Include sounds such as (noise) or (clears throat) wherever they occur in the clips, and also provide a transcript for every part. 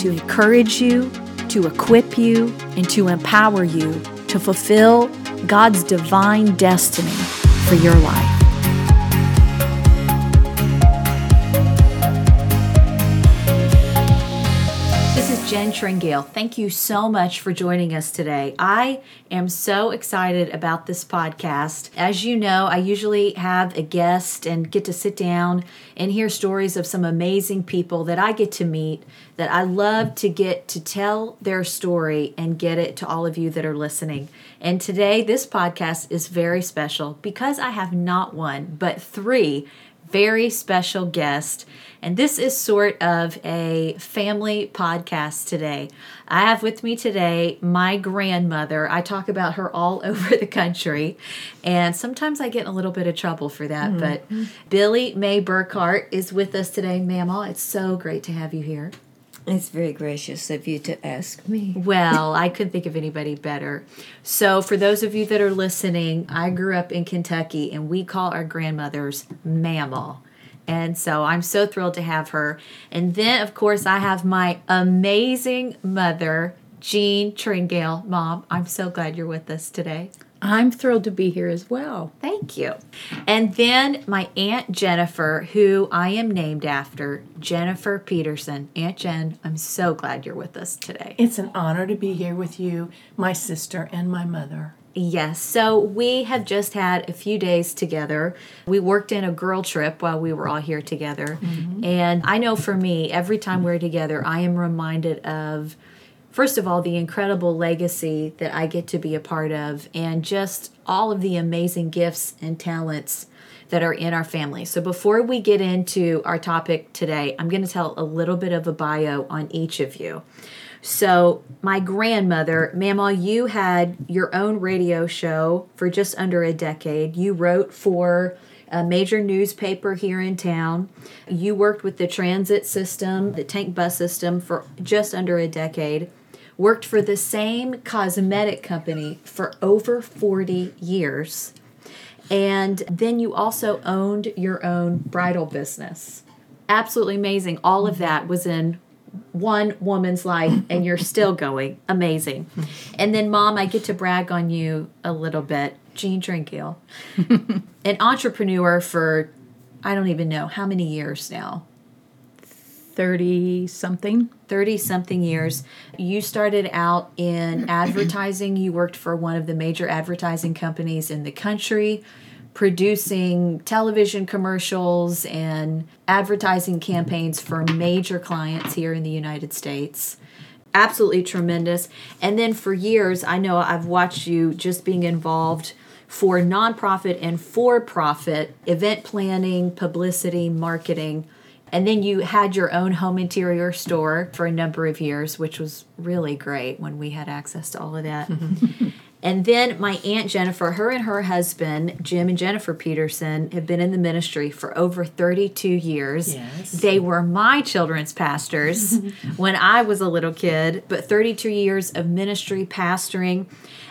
to encourage you, to equip you, and to empower you to fulfill God's divine destiny for your life. Jen Tringale. Thank you so much for joining us today. I am so excited about this podcast. As you know, I usually have a guest and get to sit down and hear stories of some amazing people that I get to meet that I love to get to tell their story and get it to all of you that are listening. And today, this podcast is very special because I have not one, but three very special guest. And this is sort of a family podcast today. I have with me today my grandmother. I talk about her all (laughs) over the country, and sometimes I get in a little bit of trouble for that. Mm-hmm. But Billy May Burkhart is with us today. Mama, it's so great to have you here. It's very gracious of you to ask me. Well, I couldn't think of anybody better. So, for those of you that are listening, I grew up in Kentucky and we call our grandmothers Mama. And so I'm so thrilled to have her. And then, of course, I have my amazing mother, Jean Tringale. Mom, I'm so glad you're with us today. I'm thrilled to be here as well. Thank you. And then my Aunt Jennifer, who I am named after, Jennifer Peterson. Aunt Jen, I'm so glad you're with us today. It's an honor to be here with you, my sister, and my mother. Yes. So we have just had a few days together. We worked in a girl trip while we were all here together. Mm-hmm. And I know for me, every time we're together, I am reminded of first of all, the incredible legacy that I get to be a part of, and just all of the amazing gifts and talents that are in our family. So, before we get into our topic today, I'm going to tell a little bit of a bio on each of you. So, my grandmother, Mama, you had your own radio show for just under a decade. You wrote for a major newspaper here in town. You worked with the transit system, the TANK bus system, for just under a decade worked for the same cosmetic company for over 40 years. And then you also owned your own bridal business. Absolutely amazing. All of that was in one woman's life, (laughs) and you're still going. Amazing. And then, Mom, I get to brag on you a little bit. Jean Tringale, (laughs) an entrepreneur for I don't even know how many years now. 30 something 30 something years you started out in (clears throat) advertising you worked for one of the major advertising companies in the country producing television commercials and advertising campaigns for major clients here in the United States absolutely tremendous and then for years I know I've watched you just being involved for nonprofit and for profit event planning publicity marketing and then you had your own home interior store for a number of years, which was really great when we had access to all of that. (laughs) and then my Aunt Jennifer, her and her husband, Jim and Jennifer Peterson, have been in the ministry for over 32 years. Yes. They were my children's pastors (laughs) when I was a little kid, but 32 years of ministry, pastoring.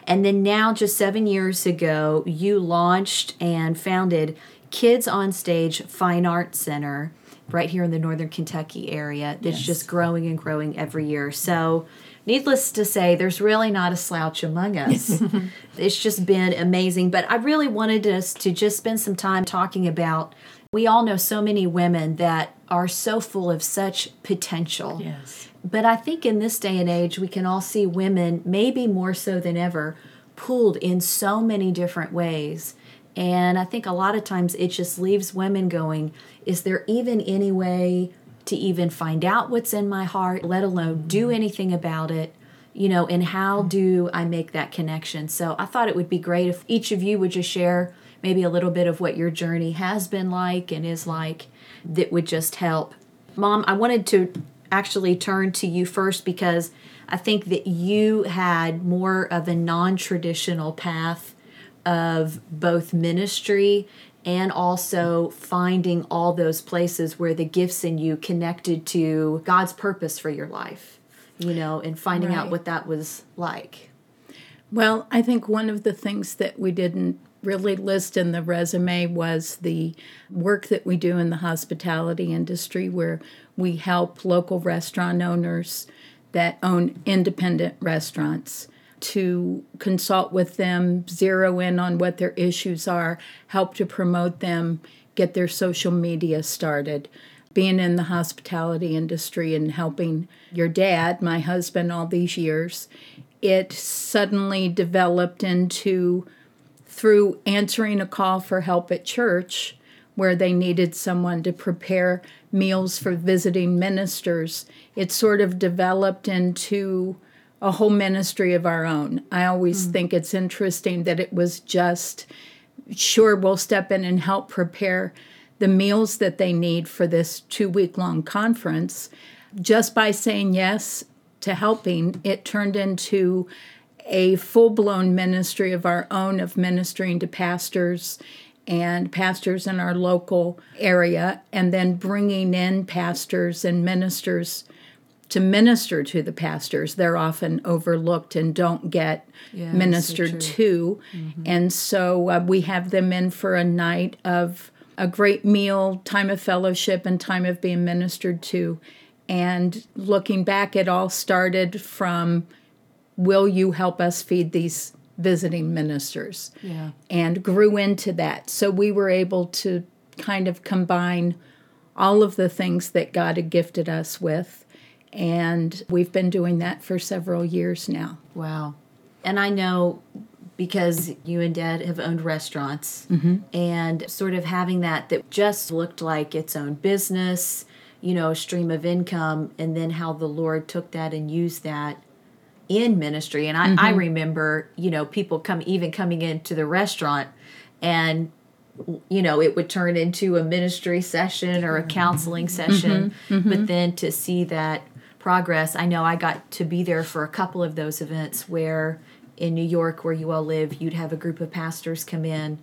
And then now, just seven years ago, you launched and founded Kids on Stage Fine Arts Center right here in the northern Kentucky area that's yes. just growing and growing every year. So, needless to say, there's really not a slouch among us. (laughs) it's just been amazing. But I really wanted us to just spend some time talking about. We all know so many women that are so full of such potential. Yes. But I think in this day and age, we can all see women, maybe more so than ever, pulled in so many different ways and I think a lot of times it just leaves women going, is there even any way to even find out what's in my heart, let alone do anything about it? You know, and how do I make that connection? So I thought it would be great if each of you would just share maybe a little bit of what your journey has been like and is like that would just help. Mom, I wanted to actually turn to you first because I think that you had more of a non traditional path of both ministry and also finding all those places where the gifts in you connected to God's purpose for your life, you know, and finding right. out what that was like. Well, I think one of the things that we didn't really list in the resume was the work that we do in the hospitality industry, where we help local restaurant owners that own independent restaurants to consult with them, zero in on what their issues are, help to promote them, get their social media started. Being in the hospitality industry and helping your dad, my husband, all these years, it suddenly developed into through answering a call for help at church where they needed someone to prepare meals for visiting ministers. It sort of developed into a whole ministry of our own. I always mm. think it's interesting that it was just sure we'll step in and help prepare the meals that they need for this two week long conference. Just by saying yes to helping, it turned into a full blown ministry of our own of ministering to pastors and pastors in our local area, and then bringing in pastors and ministers to minister to the pastors. They're often overlooked and don't get yeah, ministered so to. Mm-hmm. And so uh, we have them in for a night of a great meal, time of fellowship, and time of being ministered to. And looking back, it all started from Will you help us feed these visiting ministers? Yeah. And grew into that. So we were able to kind of combine all of the things that God had gifted us with and we've been doing that for several years now. Wow. And I know because you and dad have owned restaurants mm-hmm. and sort of having that that just looked like its own business, you know, stream of income, and then how the Lord took that and used that in ministry. And I, mm-hmm. I remember, you know, people come even coming into the restaurant and you know it would turn into a ministry session or a counseling session mm-hmm. Mm-hmm. but then to see that progress. I know I got to be there for a couple of those events where in New York, where you all live, you'd have a group of pastors come in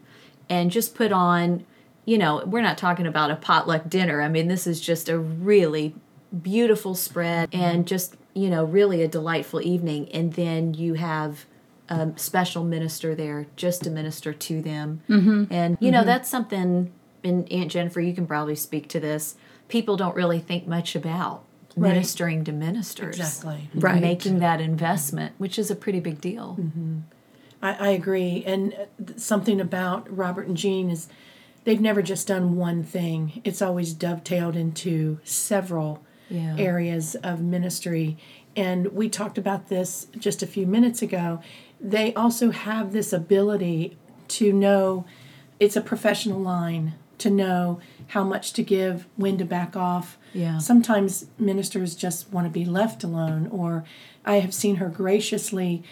and just put on, you know, we're not talking about a potluck dinner. I mean, this is just a really beautiful spread and just, you know, really a delightful evening. And then you have a special minister there just to minister to them. Mm-hmm. And, you know, mm-hmm. that's something, and Aunt Jennifer, you can probably speak to this, people don't really think much about right. ministering to ministers. Exactly. Right. Making that investment, which is a pretty big deal. Mm-hmm. I, I agree. And uh, something about Robert and Jean is they've never just done one thing, it's always dovetailed into several yeah. areas of ministry. And we talked about this just a few minutes ago. They also have this ability to know it's a professional line, to know how much to give, when to back off. Yeah. Sometimes ministers just want to be left alone, or I have seen her graciously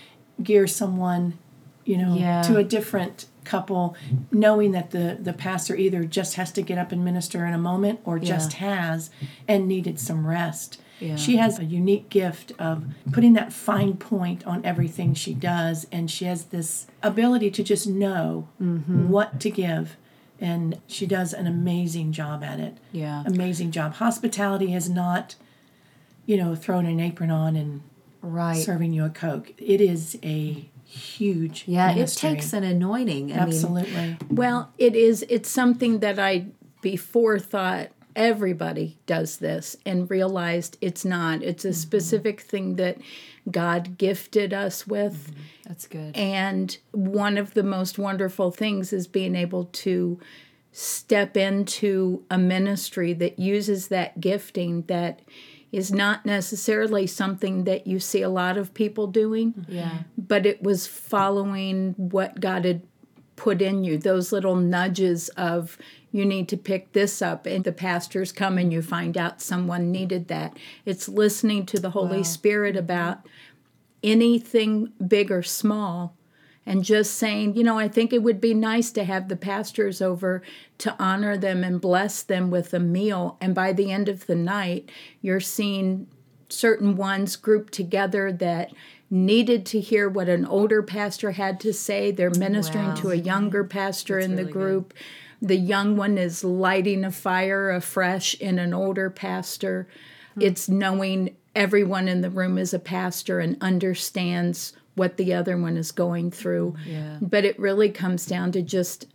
gear someone, you know, yeah. to a different couple, knowing that the the pastor either just has to get up and minister in a moment, or yeah. just has and needed some rest. Yeah. She has a unique gift of putting that fine point on everything she does, and she has this ability to just know mm-hmm. what to give and she does an amazing job at it. Yeah. Amazing job. Hospitality is not, you know, throwing an apron on and right serving you a Coke. It is a huge Yeah, ministry. it takes an anointing. I Absolutely. Mean, well, it is it's something that I before thought everybody does this and realized it's not. It's a mm-hmm. specific thing that God gifted us with. Mm-hmm. That's good. And one of the most wonderful things is being able to step into a ministry that uses that gifting that is not necessarily something that you see a lot of people doing. Yeah. But it was following what God had put in you, those little nudges of you need to pick this up and the pastors come and you find out someone needed that. It's listening to the Holy wow. Spirit about anything big or small and just saying, you know, I think it would be nice to have the pastors over to honor them and bless them with a meal. And by the end of the night, you're seeing certain ones grouped together that needed to hear what an older pastor had to say. They're ministering wow. to a younger pastor That's in the group. Good. The young one is lighting a fire afresh in an older pastor. Hmm. It's knowing everyone in the room is a pastor and understands what the other one is going through. Yeah. But it really comes down to just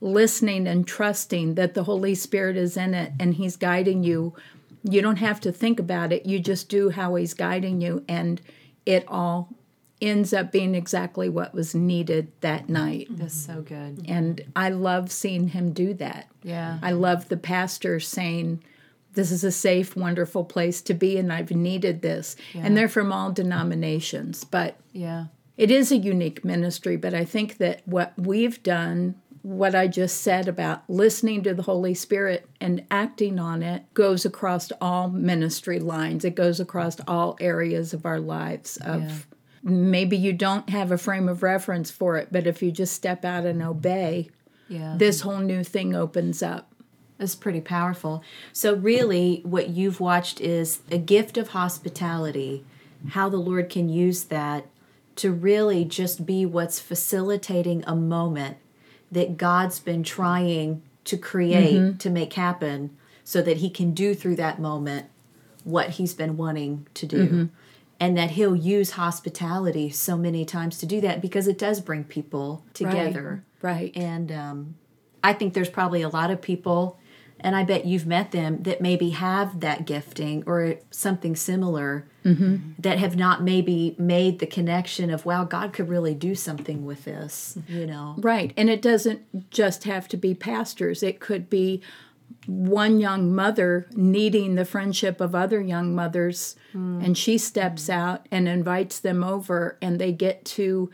listening and trusting that the Holy Spirit is in it and He's guiding you. You don't have to think about it, you just do how He's guiding you, and it all ends up being exactly what was needed that night. Mm-hmm. That's so good. And I love seeing Him do that. Yeah. I love the pastor saying, This is a safe, wonderful place to be, and I've needed this. And they're from all denominations, but Yeah. it is a unique ministry. But I think that what we've done, what I just said about listening to the Holy Spirit and acting on it, goes across all ministry lines, it goes across all areas of our lives. Of maybe you don't have a frame of reference for it, but if you just step out and obey, Yeah. this whole new thing opens up. That's pretty powerful. So, really, what you've watched is a gift of hospitality, how the Lord can use that to really just be what's facilitating a moment that God's been trying to create to make happen so that He can do through that moment what He's been wanting to do. And that He'll use hospitality so many times to do that because it does bring people together. Right. And um, I think there's probably a lot of people, and I bet you've met them that maybe have that gifting or something similar mm-hmm. that have not maybe made the connection of, wow, God could really do something with this, you know? Right. And it doesn't just have to be pastors, it could be one young mother needing the friendship of other young mothers, mm. and she steps mm. out and invites them over, and they get to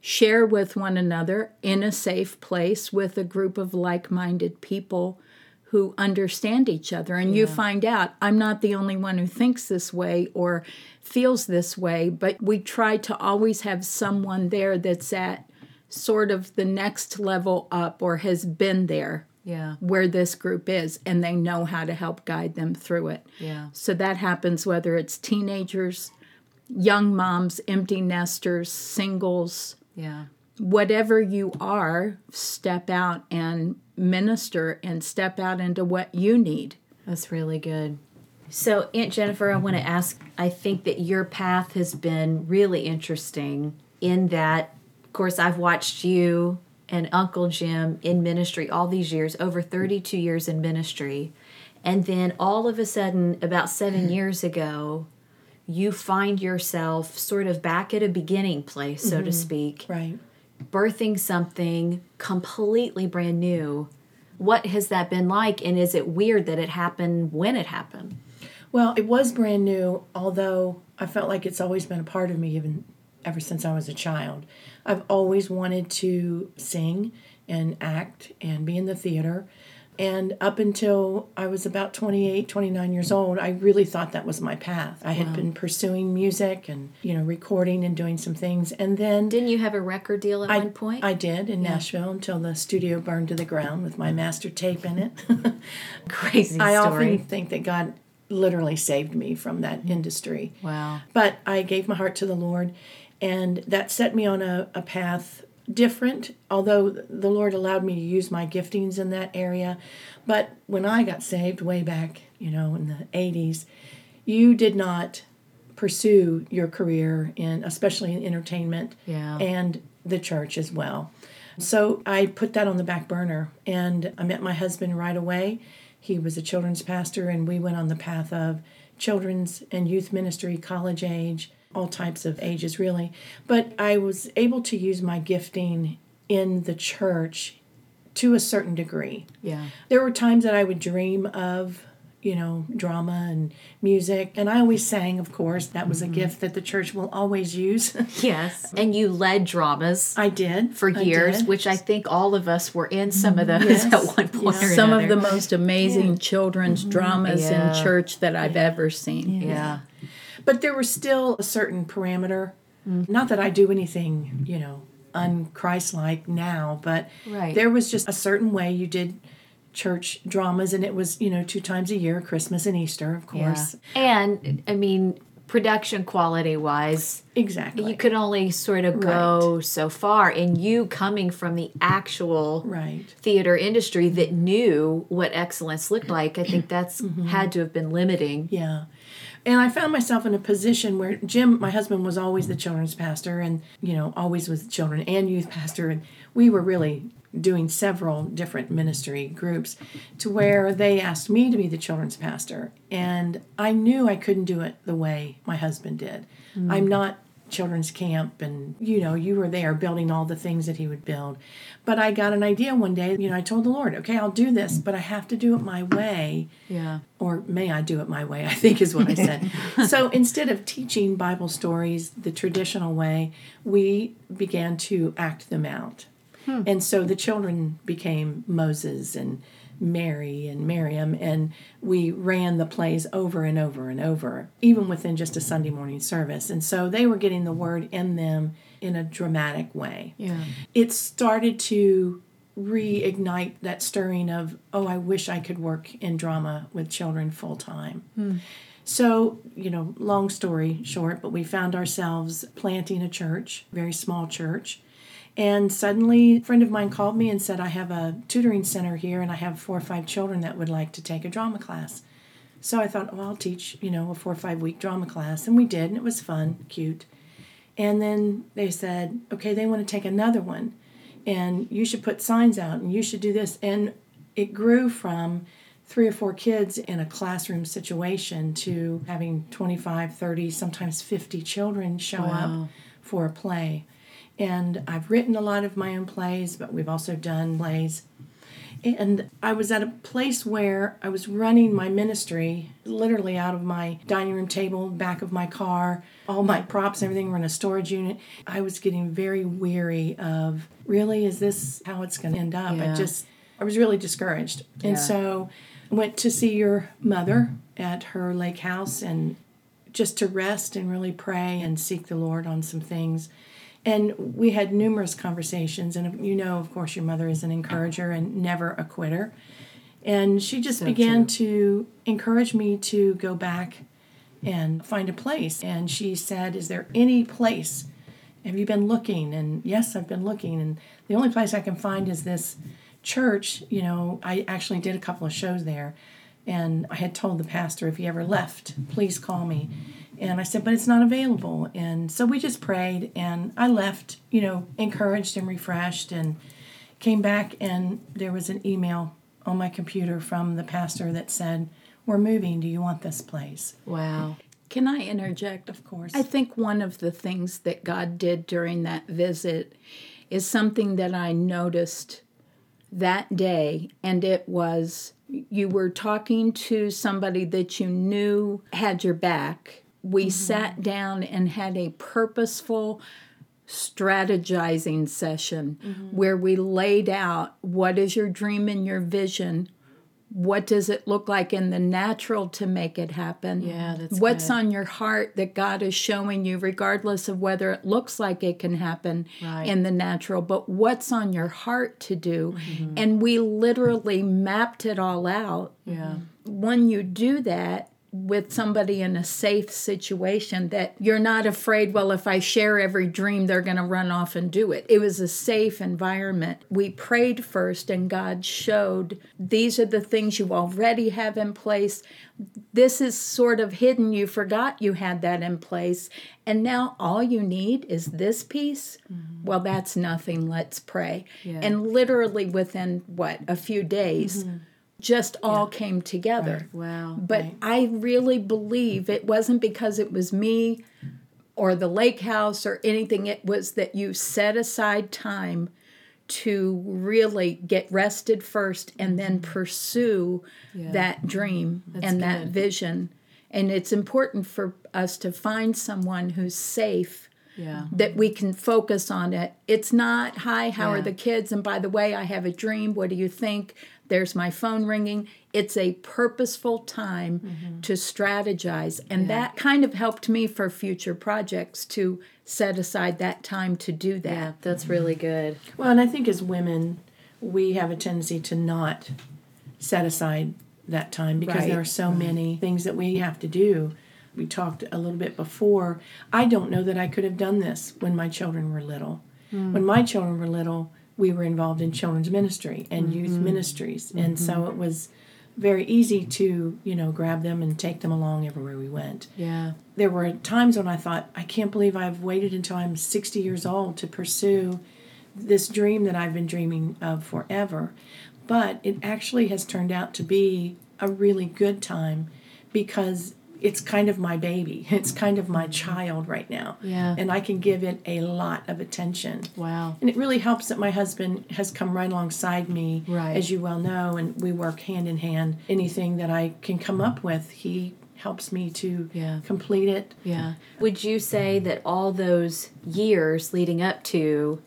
share with one another in a safe place with a group of like minded people who understand each other. And you find out I'm not the only one who thinks this way or feels this way, but we try to always have someone there that's at sort of the next level up or has been there Yeah. where this group is and they know how to help guide them through it. Yeah. So that happens whether it's teenagers, young moms, empty nesters, singles, Yeah. whatever you are, step out and minister and step out into what you need. That's really good. So, Aunt Jennifer, I want to ask I think that your path has been really interesting in that, of course, I've watched you and Uncle Jim in ministry all these years, over 32 years in ministry. And then all of a sudden, about seven (laughs) years ago, you find yourself sort of back at a beginning place, so to mm-hmm. speak Right. Birthing something completely brand new. What has that been like? And is it weird that it happened when it happened? Well, it was brand new, although I felt like it's always been a part of me, even ever since I was a child. I've always wanted to sing and act and be in the theater. And up until I was about 28, 29 years old, I really thought that was my path. I had been pursuing music and, you know, recording and doing some things. And then Didn't you have a record deal at I, one point? I did in Nashville until the studio burned to the ground with my master tape in it. (laughs) Crazy I story. often think that God literally saved me from that industry. wow. But I gave my heart to the Lord, and that set me on a, a path different, although the Lord allowed me to use my giftings in that area. But when I got saved way back, you know, in the 80s, you did not pursue your career in, especially in entertainment Yeah. and the church as well. So I put that on the back burner and I met my husband right away. He was a children's pastor and we went on the path of children's and youth ministry, college age, all types of ages really. But I was able to use my gifting in the church to a certain degree. Yeah. There were times that I would dream of, you know, drama and music, and I always sang, of course. That was a mm-hmm. gift that the church will always use. (laughs) Yes. And you led dramas I did for I years, did. which I think all of us were in some of mm-hmm. those Yes. (laughs) at one point Yeah. or Some of the most amazing children's mm-hmm. dramas Yeah. in church that I've ever seen. Yeah. But there was still a certain parameter. Mm. Not that I do anything, you know, unchristlike now, but Right. there was just a certain way you did church dramas, and it was, you know, two times a year, Christmas and Easter, of course. Yeah. And I mean, production quality wise, Exactly. you could only sort of go so far. And you coming from the actual right. theater industry that knew what excellence looked like, I think that's mm-hmm. had to have been limiting. Yeah. And I found myself in a position where Jim, my husband, was always the children's pastor and, you know, always was children and youth pastor. And we were really doing several different ministry groups to where they asked me to be the children's pastor. And I knew I couldn't do it the way my husband did. I'm mm. not children's camp and you know you were there building all the things that he would build but i got an idea one day you know i told the lord okay i'll do this but i have to do it my way Yeah. or may I do it my way, (laughs) I think is what I said. (laughs) so instead of teaching Bible stories the traditional way, we began to act them out. Hmm. And so the children became Moses and Mary and Miriam, and we ran the plays over and over and over, even within just a Sunday morning service. And so they were getting the word in them in a dramatic way Yeah. it started to reignite that stirring of oh i wish i could work in drama with children full time hmm. so you know long story short but we found ourselves planting a church very small church and suddenly a friend of mine called me and said i have a tutoring center here and i have four or five children that would like to take a drama class so i thought well i'll teach you know a four or five week drama class and we did and it was fun cute and then they said, okay, they want to take another one. And you should put signs out and you should do this. And it grew from three or four kids in a classroom situation to having 25, 30, sometimes 50 children show up for a play. And I've written a lot of my own plays, but we've also done plays and I was at a place where I was running my ministry literally out of my dining room table, back of my car. All my props, everything were in a storage unit. I was getting very weary of really, is this how it's going to end up? I just, I was really discouraged. And so I went to see your mother at her lake house and just to rest and really pray and seek the Lord on some things. And we had numerous conversations, and you know, of course, your mother is an encourager and never a quitter. And she just began to encourage me to go back and find a place. And she said, Is there any place? Have you been looking? And yes, I've been looking. And the only place I can find is this church. You know, I actually did a couple of shows there. And I had told the pastor, if he ever left, please call me. And I said, but it's not available. And so we just prayed, and I left, you know, encouraged and refreshed, and came back, and there was an email on my computer from the pastor that said, We're moving. Do you want this place? Wow. Can I interject? Of course. I think one of the things that God did during that visit is something that I noticed that day, and it was you were talking to somebody that you knew had your back. We mm-hmm. sat down and had a purposeful strategizing session mm-hmm. where we laid out what is your dream and your vision what does it look like in the natural to make it happen Yeah, that's what's good. on your heart that god is showing you regardless of whether it looks like it can happen Right. in the natural but what's on your heart to do Mm-hmm. and we literally mapped it all out Yeah. when you do that with somebody in a safe situation that you're not afraid well if i share every dream they're going to run off and do it. It was a safe environment. We prayed first and god showed these are the things you already have in place. This is sort of hidden. You forgot you had that in place. And now all you need is this piece? Mm-hmm. Well that's nothing. Let's pray. Yeah. and literally within what a few days mm-hmm. Just all came together Wow. but I really believe it wasn't because it was me or the lake house or anything. It was that you set aside time to really get rested first and then mm-hmm. pursue that dream and that vision. And it's important for us to find someone who's safe Yeah. that we can focus on it. It's not, hi, how are the kids? And by the way, I have a dream. What do you think? There's my phone ringing. It's a purposeful time Mm-hmm. to strategize. And that kind of helped me for future projects to set aside that time to do that. Yeah, that's really good. Well, and I think as women, we have a tendency to not set aside that time because Right. there are so many things that we have to do. We talked a little bit before. I don't know that I could have done this when my children were little. When my children were little, we were involved in mm-hmm. children's ministry and mm-hmm. youth ministries. And mm-hmm. so it was very easy to, you know, grab them and take them along everywhere we went. Yeah. There were times when I thought, I can't believe I've waited until I'm 60 years old to pursue this dream that I've been dreaming of forever. But it actually has turned out to be a really good time because it's kind of my baby. (laughs) It's kind of my child right now. Yeah. And I can give it a lot of attention. Wow. And it really helps that my husband has come right alongside me, Right. as you well know, and we work hand in hand. Anything that I can come up with, he helps me to Yeah. complete it. Yeah. Would you say that all those years leading up to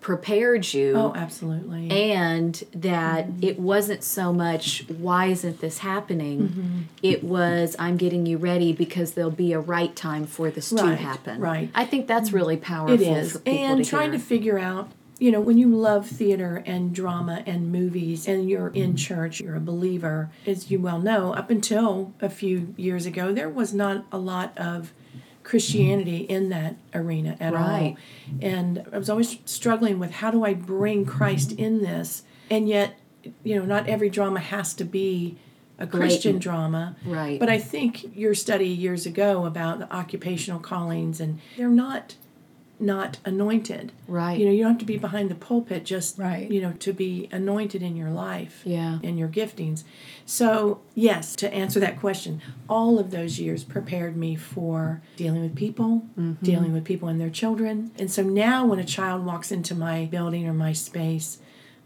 prepared you Oh, absolutely. and that Mm-hmm. it wasn't so much why isn't this happening Mm-hmm. it was i'm getting you ready because there'll be a right time for this to happen right. i think that's really powerful It is. And to trying hear. to figure out, you know, when you love theater and drama and movies and you're in church, you're a believer, as you well know, up until a few years ago, there was not a lot of Christianity in that arena at Right. all. And I was always struggling with how do I bring Christ in this? And yet, you know, not every drama has to be a Christian Blatant. drama. Right. But I think your study years ago about the occupational callings and they're not not anointed. Right. You know, you don't have to be behind the pulpit just Right. you know to be anointed in your life. Yeah. And your giftings. So, yes, to answer that question, all of those years prepared me for dealing with people, Mm-hmm. dealing with people and their children. And so now when a child walks into my building or my space,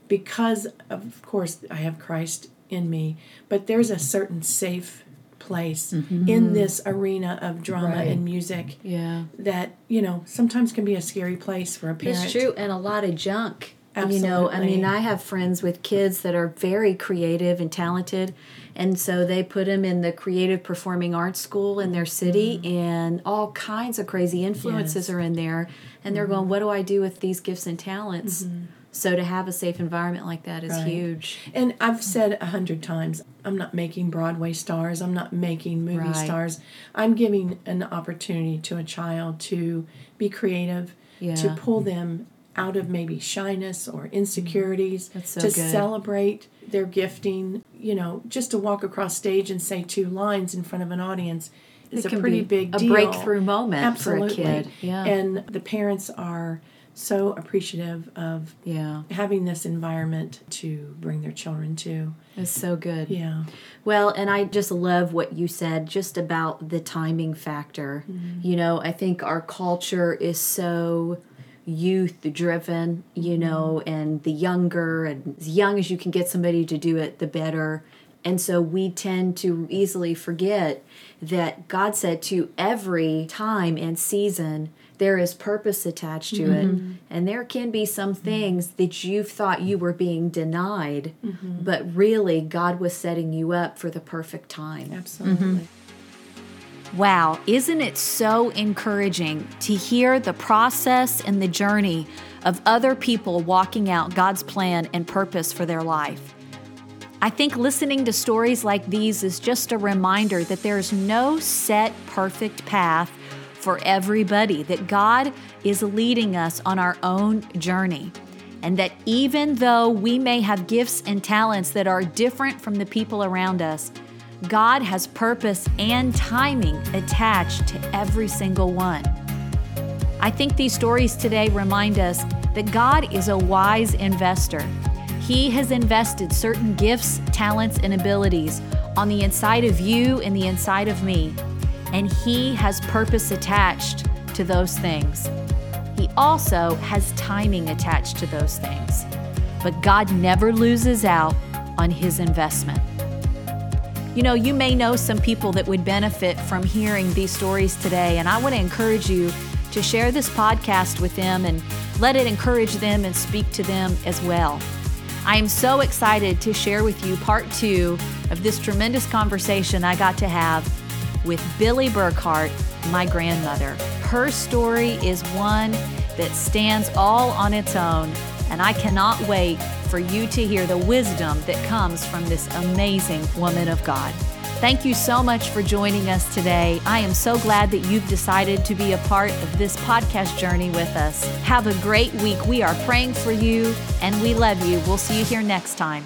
because of course I have Christ in me, but there's a certain safe place in this arena of drama Right. and music yeah that you know sometimes can be a scary place for a parent. It's true, and a lot of junk. Absolutely. You know, I mean, I have friends with kids that are very creative and talented, and so they put them in the creative performing arts school in their city, and all kinds of crazy influences Mm-hmm. Yes. Mm-hmm. are in there, and they're going, "What do I do with these gifts and talents?" So to have a safe environment like that is Right. huge. And I've said a hundred times, I'm not making Broadway stars. I'm not making movie Right. stars. I'm giving an opportunity to a child to be creative, to pull them out of maybe shyness or mm-hmm. insecurities, That's so to good. celebrate their gifting. You know, just to walk across stage and say two lines in front of an audience is a pretty big a deal. breakthrough moment Absolutely. for a kid. Yeah. And the parents are so appreciative of Yeah, having this environment to bring their children to. it's so good. Yeah. Well, and I just love what you said just about the timing factor. Mm-hmm. You know, I think our culture is so youth driven, you mm-hmm. know, and the younger and as young as you can get somebody to do it, the better. And so we tend to easily forget that God said to every time and season, there is purpose attached to it. Mm-hmm. And there can be some things that you've thought you were being denied, mm-hmm. but really God was setting you up for the perfect time. Absolutely. Mm-hmm. Wow, isn't it so encouraging to hear the process and the journey of other people walking out God's plan and purpose for their life? I think listening to stories like these is just a reminder that there's no set perfect path for everybody, that God is leading us on our own journey. And that even though we may have gifts and talents that are different from the people around us, God has purpose and timing attached to every single one. I think these stories today remind us that God is a wise investor. He has invested certain gifts, talents, and abilities on the inside of you and the inside of me, and He has purpose attached to those things. He also has timing attached to those things. But God never loses out on His investment. You know, you may know some people that would benefit from hearing these stories today, and I want to encourage you to share this podcast with them and let it encourage them and speak to them as well. I am so excited to share with you part two of this tremendous conversation I got to have with Billy Burkhart, my grandmother. Her story is one that stands all on its own, and I cannot wait for you to hear the wisdom that comes from this amazing woman of God. Thank you so much for joining us today. I am so glad that you've decided to be a part of this podcast journey with us. Have a great week. We are praying for you and we love you. We'll see you here next time.